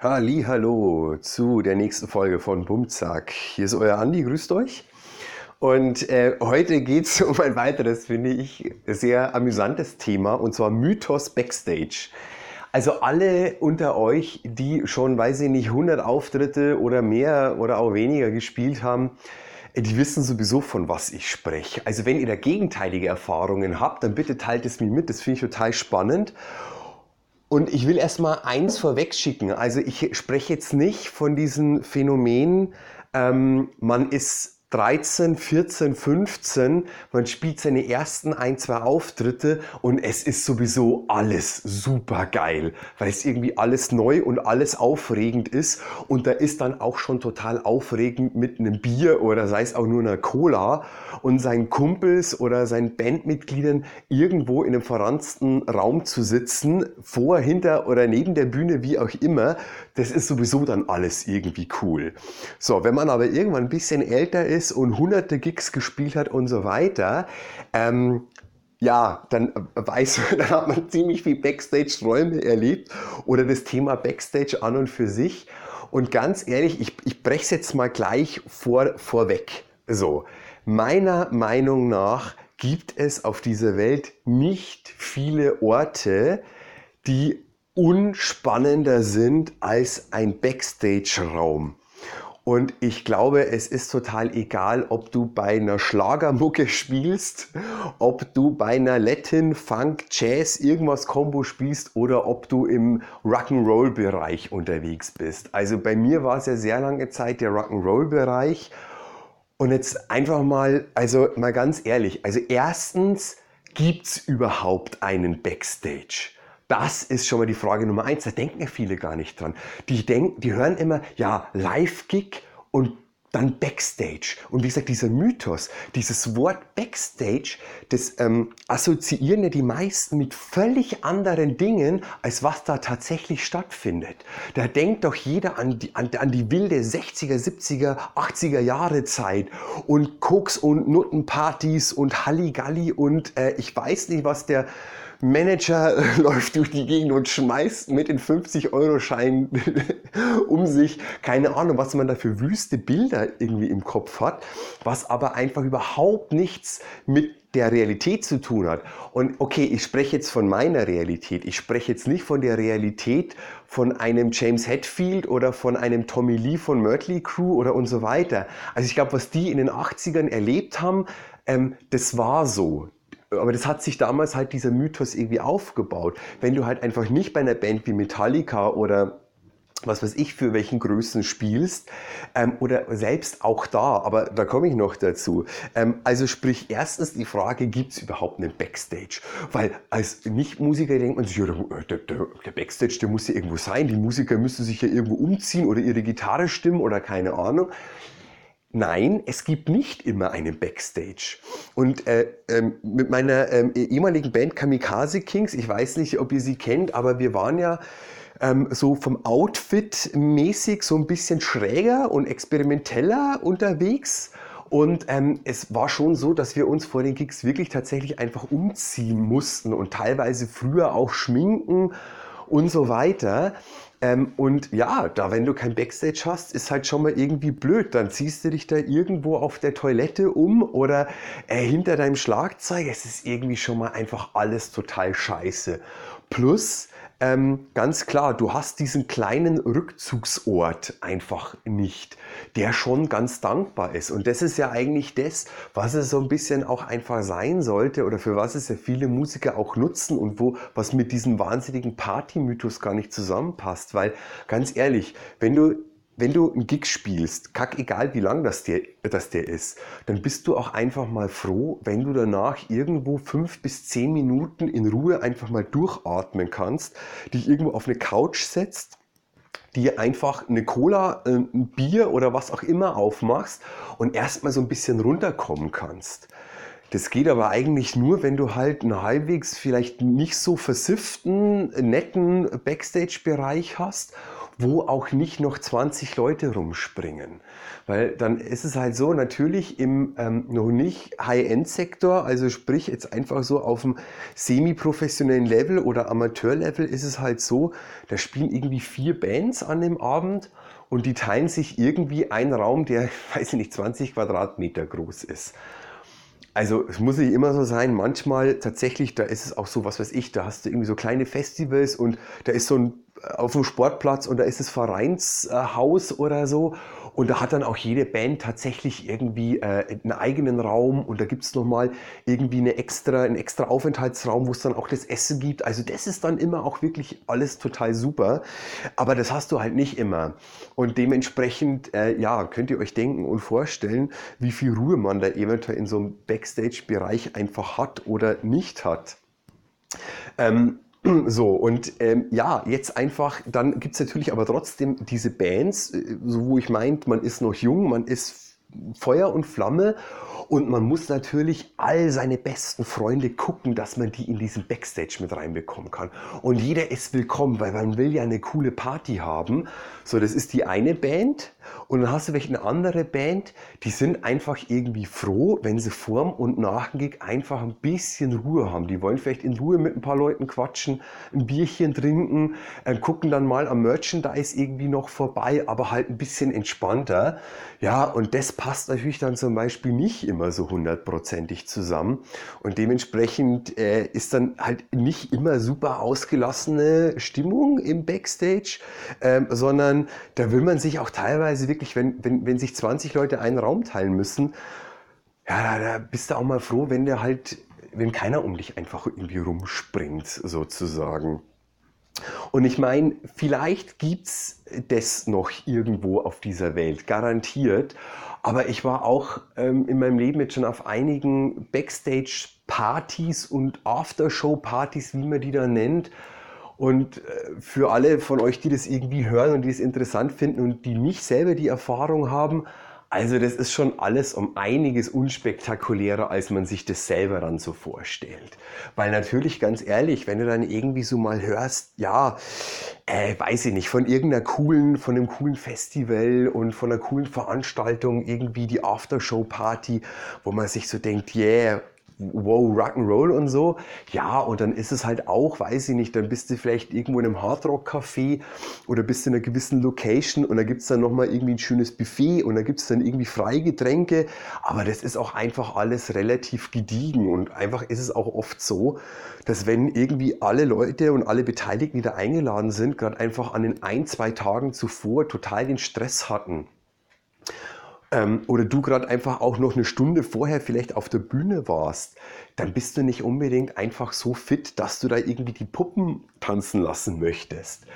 Hallo zu der nächsten Folge von Bumzack. Hier ist euer Andi, grüßt euch. Und äh, heute geht es um ein weiteres, finde ich, sehr amüsantes Thema, und zwar Mythos Backstage. Also alle unter euch, die schon, weiß ich nicht, 100 Auftritte oder mehr oder auch weniger gespielt haben, die wissen sowieso, von was ich spreche. Also wenn ihr da gegenteilige Erfahrungen habt, dann bitte teilt es mir mit, das finde ich total spannend. Und ich will erstmal eins vorweg schicken. Also ich spreche jetzt nicht von diesem Phänomen, ähm, man ist 13, 14, 15, man spielt seine ersten ein, zwei Auftritte und es ist sowieso alles super geil, weil es irgendwie alles neu und alles aufregend ist. Und da ist dann auch schon total aufregend mit einem Bier oder sei es auch nur einer Cola und seinen Kumpels oder seinen Bandmitgliedern irgendwo in einem verranzten Raum zu sitzen, vor, hinter oder neben der Bühne, wie auch immer, das ist sowieso dann alles irgendwie cool. So, wenn man aber irgendwann ein bisschen älter ist, und hunderte Gigs gespielt hat und so weiter, ähm, ja, dann weiß man, dann hat man ziemlich viel Backstage-Träume erlebt oder das Thema Backstage an und für sich. Und ganz ehrlich, ich, ich breche es jetzt mal gleich vor, vorweg. So, meiner Meinung nach gibt es auf dieser Welt nicht viele Orte, die unspannender sind als ein Backstage-Raum. Und ich glaube, es ist total egal, ob du bei einer Schlagermucke spielst, ob du bei einer Latin, Funk, Jazz, irgendwas Combo spielst oder ob du im Rock'n'Roll-Bereich unterwegs bist. Also bei mir war es ja sehr lange Zeit der Rock'n'Roll-Bereich. Und jetzt einfach mal, also mal ganz ehrlich, also erstens gibt es überhaupt einen Backstage? Das ist schon mal die Frage Nummer eins. Da denken ja viele gar nicht dran. Die denken, die hören immer, ja, Live-Gig und dann Backstage. Und wie gesagt, dieser Mythos, dieses Wort Backstage, das ähm, assoziieren ja die meisten mit völlig anderen Dingen, als was da tatsächlich stattfindet. Da denkt doch jeder an die, an, an die wilde 60er, 70er, 80er Jahre Zeit und Koks und Nuttenpartys und Halligalli und äh, ich weiß nicht, was der Manager läuft durch die Gegend und schmeißt mit den 50-Euro-Scheinen um sich. Keine Ahnung, was man da für wüste Bilder irgendwie im Kopf hat, was aber einfach überhaupt nichts mit der Realität zu tun hat. Und okay, ich spreche jetzt von meiner Realität. Ich spreche jetzt nicht von der Realität von einem James Hetfield oder von einem Tommy Lee von Mötley Crew oder und so weiter. Also ich glaube, was die in den 80ern erlebt haben, ähm, das war so aber das hat sich damals halt dieser Mythos irgendwie aufgebaut. Wenn du halt einfach nicht bei einer Band wie Metallica oder was weiß ich für welchen Größen spielst ähm, oder selbst auch da, aber da komme ich noch dazu. Ähm, also sprich erstens die Frage, gibt es überhaupt einen Backstage? Weil als Nicht-Musiker denkt man sich, ja, der, der, der, Backstage, der muss ja irgendwo sein, die Musiker müssen sich ja irgendwo umziehen oder ihre Gitarre stimmen oder keine Ahnung. Nein, es gibt nicht immer einen Backstage. Und äh, ähm, mit meiner ähm, ehemaligen Band Kamikaze Kings, ich weiß nicht, ob ihr sie kennt, aber wir waren ja ähm, so vom Outfit mäßig so ein bisschen schräger und experimenteller unterwegs. Und ähm, es war schon so, dass wir uns vor den Gigs wirklich tatsächlich einfach umziehen mussten und teilweise früher auch schminken und so weiter. Ähm, und ja, da wenn du kein Backstage hast, ist halt schon mal irgendwie blöd. Dann ziehst du dich da irgendwo auf der Toilette um oder äh, hinter deinem Schlagzeug. Es ist irgendwie schon mal einfach alles total scheiße. Plus, ähm, ganz klar, du hast diesen kleinen Rückzugsort einfach nicht, der schon ganz dankbar ist. Und das ist ja eigentlich das, was es so ein bisschen auch einfach sein sollte oder für was es ja viele Musiker auch nutzen und wo was mit diesem wahnsinnigen Party-Mythos gar nicht zusammenpasst. Weil ganz ehrlich, wenn du wenn du einen Gig spielst, kack egal wie lang das der, das der ist, dann bist du auch einfach mal froh, wenn du danach irgendwo fünf bis zehn Minuten in Ruhe einfach mal durchatmen kannst, dich irgendwo auf eine Couch setzt, dir einfach eine Cola, äh, ein Bier oder was auch immer aufmachst und erstmal so ein bisschen runterkommen kannst. Das geht aber eigentlich nur, wenn du halt einen halbwegs vielleicht nicht so versifften, netten Backstage-Bereich hast wo auch nicht noch 20 Leute rumspringen. Weil dann ist es halt so, natürlich im ähm, noch nicht High-End-Sektor, also sprich jetzt einfach so auf dem semi-professionellen Level oder Amateur-Level ist es halt so, da spielen irgendwie vier Bands an dem Abend und die teilen sich irgendwie einen Raum, der, weiß ich nicht, 20 Quadratmeter groß ist. Also es muss nicht immer so sein, manchmal tatsächlich, da ist es auch so, was weiß ich, da hast du irgendwie so kleine Festivals und da ist so ein auf dem Sportplatz und da ist das Vereinshaus oder so. Und da hat dann auch jede Band tatsächlich irgendwie äh, einen eigenen Raum und da gibt es nochmal irgendwie eine extra, einen extra Aufenthaltsraum, wo es dann auch das Essen gibt. Also das ist dann immer auch wirklich alles total super. Aber das hast du halt nicht immer. Und dementsprechend, äh, ja, könnt ihr euch denken und vorstellen, wie viel Ruhe man da eventuell in so einem Backstage-Bereich einfach hat oder nicht hat. Ähm, so, und ähm, ja, jetzt einfach, dann gibt es natürlich aber trotzdem diese Bands, äh, so wo ich meint, man ist noch jung, man ist Feuer und Flamme und man muss natürlich all seine besten Freunde gucken, dass man die in diesen Backstage mit reinbekommen kann. Und jeder ist willkommen, weil man will ja eine coole Party haben. So, das ist die eine Band. Und dann hast du vielleicht eine andere Band, die sind einfach irgendwie froh, wenn sie vorm und nach dem Gig einfach ein bisschen Ruhe haben. Die wollen vielleicht in Ruhe mit ein paar Leuten quatschen, ein Bierchen trinken, äh, gucken dann mal am Merchandise irgendwie noch vorbei, aber halt ein bisschen entspannter. Ja, und das passt natürlich dann zum Beispiel nicht immer immer so hundertprozentig zusammen. Und dementsprechend äh, ist dann halt nicht immer super ausgelassene Stimmung im Backstage, ähm, sondern da will man sich auch teilweise wirklich, wenn, wenn, wenn sich 20 Leute einen Raum teilen müssen, ja, da bist du auch mal froh, wenn der halt, wenn keiner um dich einfach irgendwie rumspringt, sozusagen. Und ich meine, vielleicht gibt es das noch irgendwo auf dieser Welt, garantiert. Aber ich war auch ähm, in meinem Leben jetzt schon auf einigen Backstage-Partys und Aftershow-Partys, wie man die da nennt. Und äh, für alle von euch, die das irgendwie hören und die es interessant finden und die nicht selber die Erfahrung haben, also das ist schon alles um einiges unspektakulärer, als man sich das selber dann so vorstellt. Weil natürlich, ganz ehrlich, wenn du dann irgendwie so mal hörst, ja, äh, weiß ich nicht, von irgendeiner coolen, von einem coolen Festival und von einer coolen Veranstaltung, irgendwie die Aftershow-Party, wo man sich so denkt, yeah, wow, Rock'n'Roll und so. Ja, und dann ist es halt auch, weiß ich nicht, dann bist du vielleicht irgendwo in einem Hardrock-Café oder bist in einer gewissen Location und da gibt es dann nochmal irgendwie ein schönes Buffet und da gibt es dann irgendwie freie Getränke. Aber das ist auch einfach alles relativ gediegen und einfach ist es auch oft so, dass wenn irgendwie alle Leute und alle Beteiligten, die da eingeladen sind, gerade einfach an den ein, zwei Tagen zuvor total den Stress hatten ähm, oder du gerade einfach auch noch eine Stunde vorher vielleicht auf der Bühne warst, dann bist du nicht unbedingt einfach so fit, dass du da irgendwie die Puppen tanzen lassen möchtest.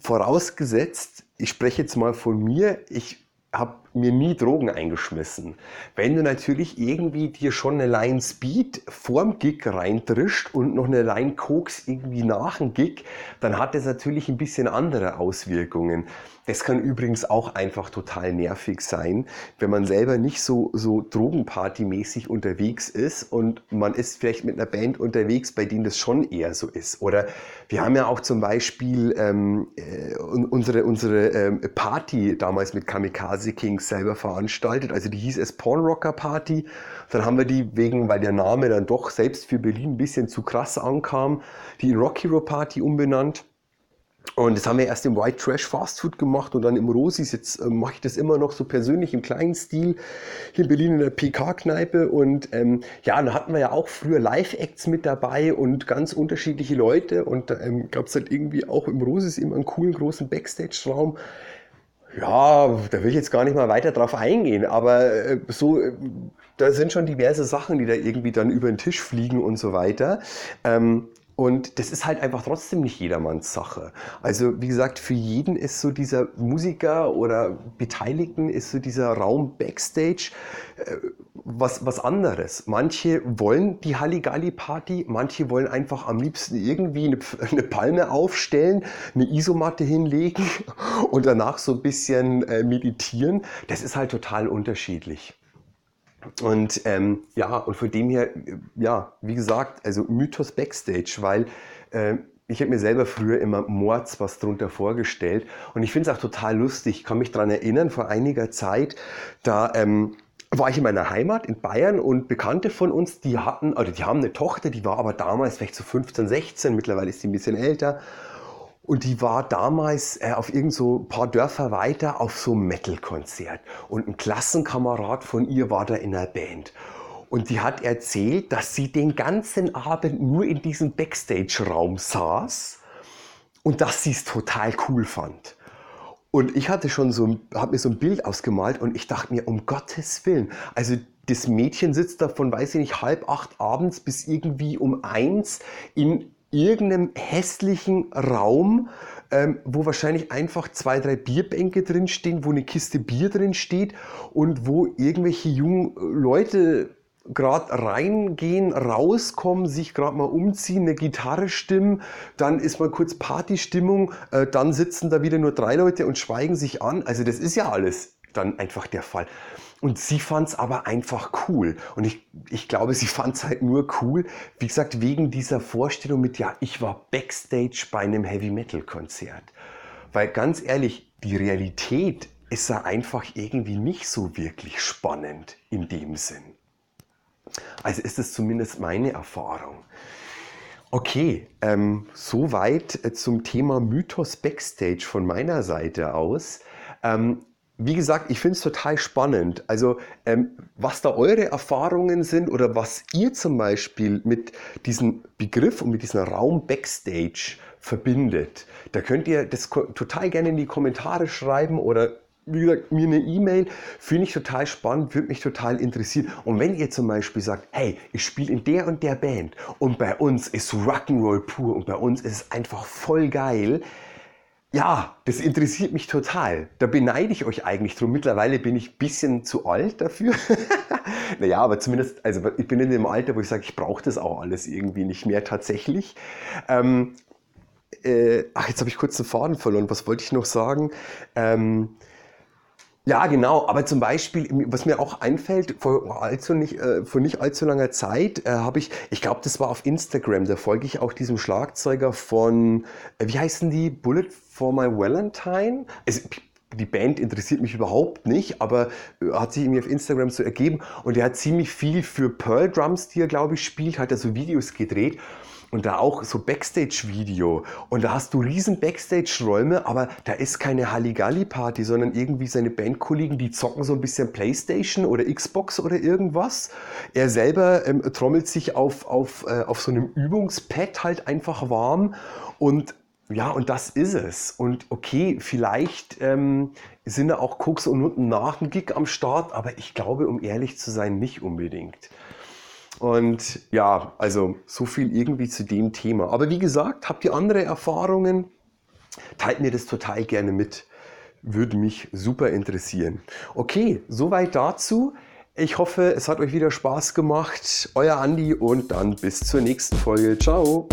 Vorausgesetzt, ich spreche jetzt mal von mir, ich habe mir nie Drogen eingeschmissen. Wenn du natürlich irgendwie dir schon eine Line Speed vorm Gig reintrischt und noch eine Line Koks irgendwie nach dem Gig, dann hat das natürlich ein bisschen andere Auswirkungen. Es kann übrigens auch einfach total nervig sein, wenn man selber nicht so, so Drogenpartymäßig unterwegs ist und man ist vielleicht mit einer Band unterwegs, bei denen das schon eher so ist. Oder wir haben ja auch zum Beispiel ähm, äh, unsere, unsere ähm, Party damals mit Kamikaze Kings selber veranstaltet. Also die hieß es Porn Rocker Party. Dann haben wir die wegen, weil der Name dann doch selbst für Berlin ein bisschen zu krass ankam, die in Rock Hero Party umbenannt. Und das haben wir erst im White Trash Fast Food gemacht und dann im Rosis. Jetzt äh, mache ich das immer noch so persönlich im kleinen Stil hier in Berlin in der PK-Kneipe. Und ähm, ja, da hatten wir ja auch früher Live-Acts mit dabei und ganz unterschiedliche Leute. Und da ähm, gab es halt irgendwie auch im Rosis immer einen coolen großen Backstage-Raum. Ja, da will ich jetzt gar nicht mal weiter drauf eingehen, aber äh, so, äh, da sind schon diverse Sachen, die da irgendwie dann über den Tisch fliegen und so weiter. Ähm, und das ist halt einfach trotzdem nicht jedermanns Sache. Also wie gesagt, für jeden ist so dieser Musiker oder Beteiligten ist so dieser Raum Backstage äh, was, was anderes. Manche wollen die Halligalli-Party, manche wollen einfach am liebsten irgendwie eine, eine, Palme aufstellen, eine Isomatte hinlegen und danach so ein bisschen äh, meditieren. Das ist halt total unterschiedlich. Und ähm, ja, und von dem her, ja, wie gesagt, also Mythos Backstage, weil äh, ich habe mir selber früher immer Mords was drunter vorgestellt und ich finde es auch total lustig. Ich kann mich daran erinnern, vor einiger Zeit, da ähm, war ich in meiner Heimat in Bayern und Bekannte von uns, die hatten, oder die haben eine Tochter, die war aber damals vielleicht so 15, 16, mittlerweile ist sie ein bisschen älter. Und die war damals äh, auf irgend so paar Dörfer weiter auf so einem Metal-Konzert. Und ein Klassenkamerad von ihr war da in einer Band. Und die hat erzählt, dass sie den ganzen Abend nur in diesem Backstage-Raum saß und dass sie es total cool fand. Und ich hatte schon so, habe mir so ein Bild ausgemalt und ich dachte mir, um Gottes Willen, also das Mädchen sitzt da von, weiß ich nicht, halb acht abends bis irgendwie um eins in irgendeinem hässlichen Raum, ähm, wo wahrscheinlich einfach zwei, drei Bierbänke drinstehen, wo eine Kiste Bier drin steht und wo irgendwelche jungen Leute gerade reingehen, rauskommen, sich gerade mal umziehen, eine Gitarre stimmen, dann ist mal kurz Partystimmung, äh, dann sitzen da wieder nur drei Leute und schweigen sich an. Also das ist ja alles dann einfach der Fall. Und sie fand es aber einfach cool. Und ich, ich glaube, sie fand es halt nur cool, wie gesagt, wegen dieser Vorstellung mit, ja, ich war backstage bei einem Heavy-Metal-Konzert. Weil ganz ehrlich, die Realität ist ja einfach irgendwie nicht so wirklich spannend in dem Sinn. Also ist es zumindest meine Erfahrung. Okay, ähm, soweit äh, zum Thema Mythos Backstage von meiner Seite aus. Ähm, wie gesagt, ich finde es total spannend. Also, ähm, was da eure Erfahrungen sind oder was ihr zum Beispiel mit diesem Begriff und mit diesem Raum Backstage verbindet, da könnt ihr das total gerne in die Kommentare schreiben oder wie gesagt, mir eine E-Mail, finde ich total spannend, würde mich total interessieren. Und wenn ihr zum Beispiel sagt, hey, ich spiele in der und der Band und bei uns ist Rock'n'Roll pur und bei uns ist es einfach voll geil, ja, das interessiert mich total. Da beneide ich euch eigentlich drum. Mittlerweile bin ich ein bisschen zu alt dafür. naja, aber zumindest, also ich bin in dem Alter, wo ich sage, ich brauche das auch alles irgendwie nicht mehr tatsächlich. Ähm, äh, ach, jetzt habe ich kurz den Faden verloren. Was wollte ich noch sagen? Ähm, ja, genau. Aber zum Beispiel, was mir auch einfällt, vor, allzu nicht, äh, vor nicht allzu langer Zeit äh, habe ich, ich glaube, das war auf Instagram, da folge ich auch diesem Schlagzeuger von, äh, wie heißen die? Bullet for My Valentine? Es, die Band interessiert mich überhaupt nicht, aber äh, hat sich irgendwie auf Instagram so ergeben und er hat ziemlich viel für Pearl Drums, die er glaube ich spielt, hat er so Videos gedreht und da auch so Backstage-Video. Und da hast du riesen Backstage-Räume, aber da ist keine Halligalli-Party, sondern irgendwie seine Bandkollegen, die zocken so ein bisschen Playstation oder Xbox oder irgendwas. Er selber ähm, trommelt sich auf, auf, äh, auf so einem Übungspad halt einfach warm und ja, und das ist es. Und okay, vielleicht ähm, sind da auch Cooks und nach dem Gig am Start, aber ich glaube, um ehrlich zu sein, nicht unbedingt. Und ja, also so viel irgendwie zu dem Thema. Aber wie gesagt, habt ihr andere Erfahrungen? Teilt mir das total gerne mit. Würde mich super interessieren. Okay, soweit dazu. Ich hoffe, es hat euch wieder Spaß gemacht. Euer Andi und dann bis zur nächsten Folge. Ciao.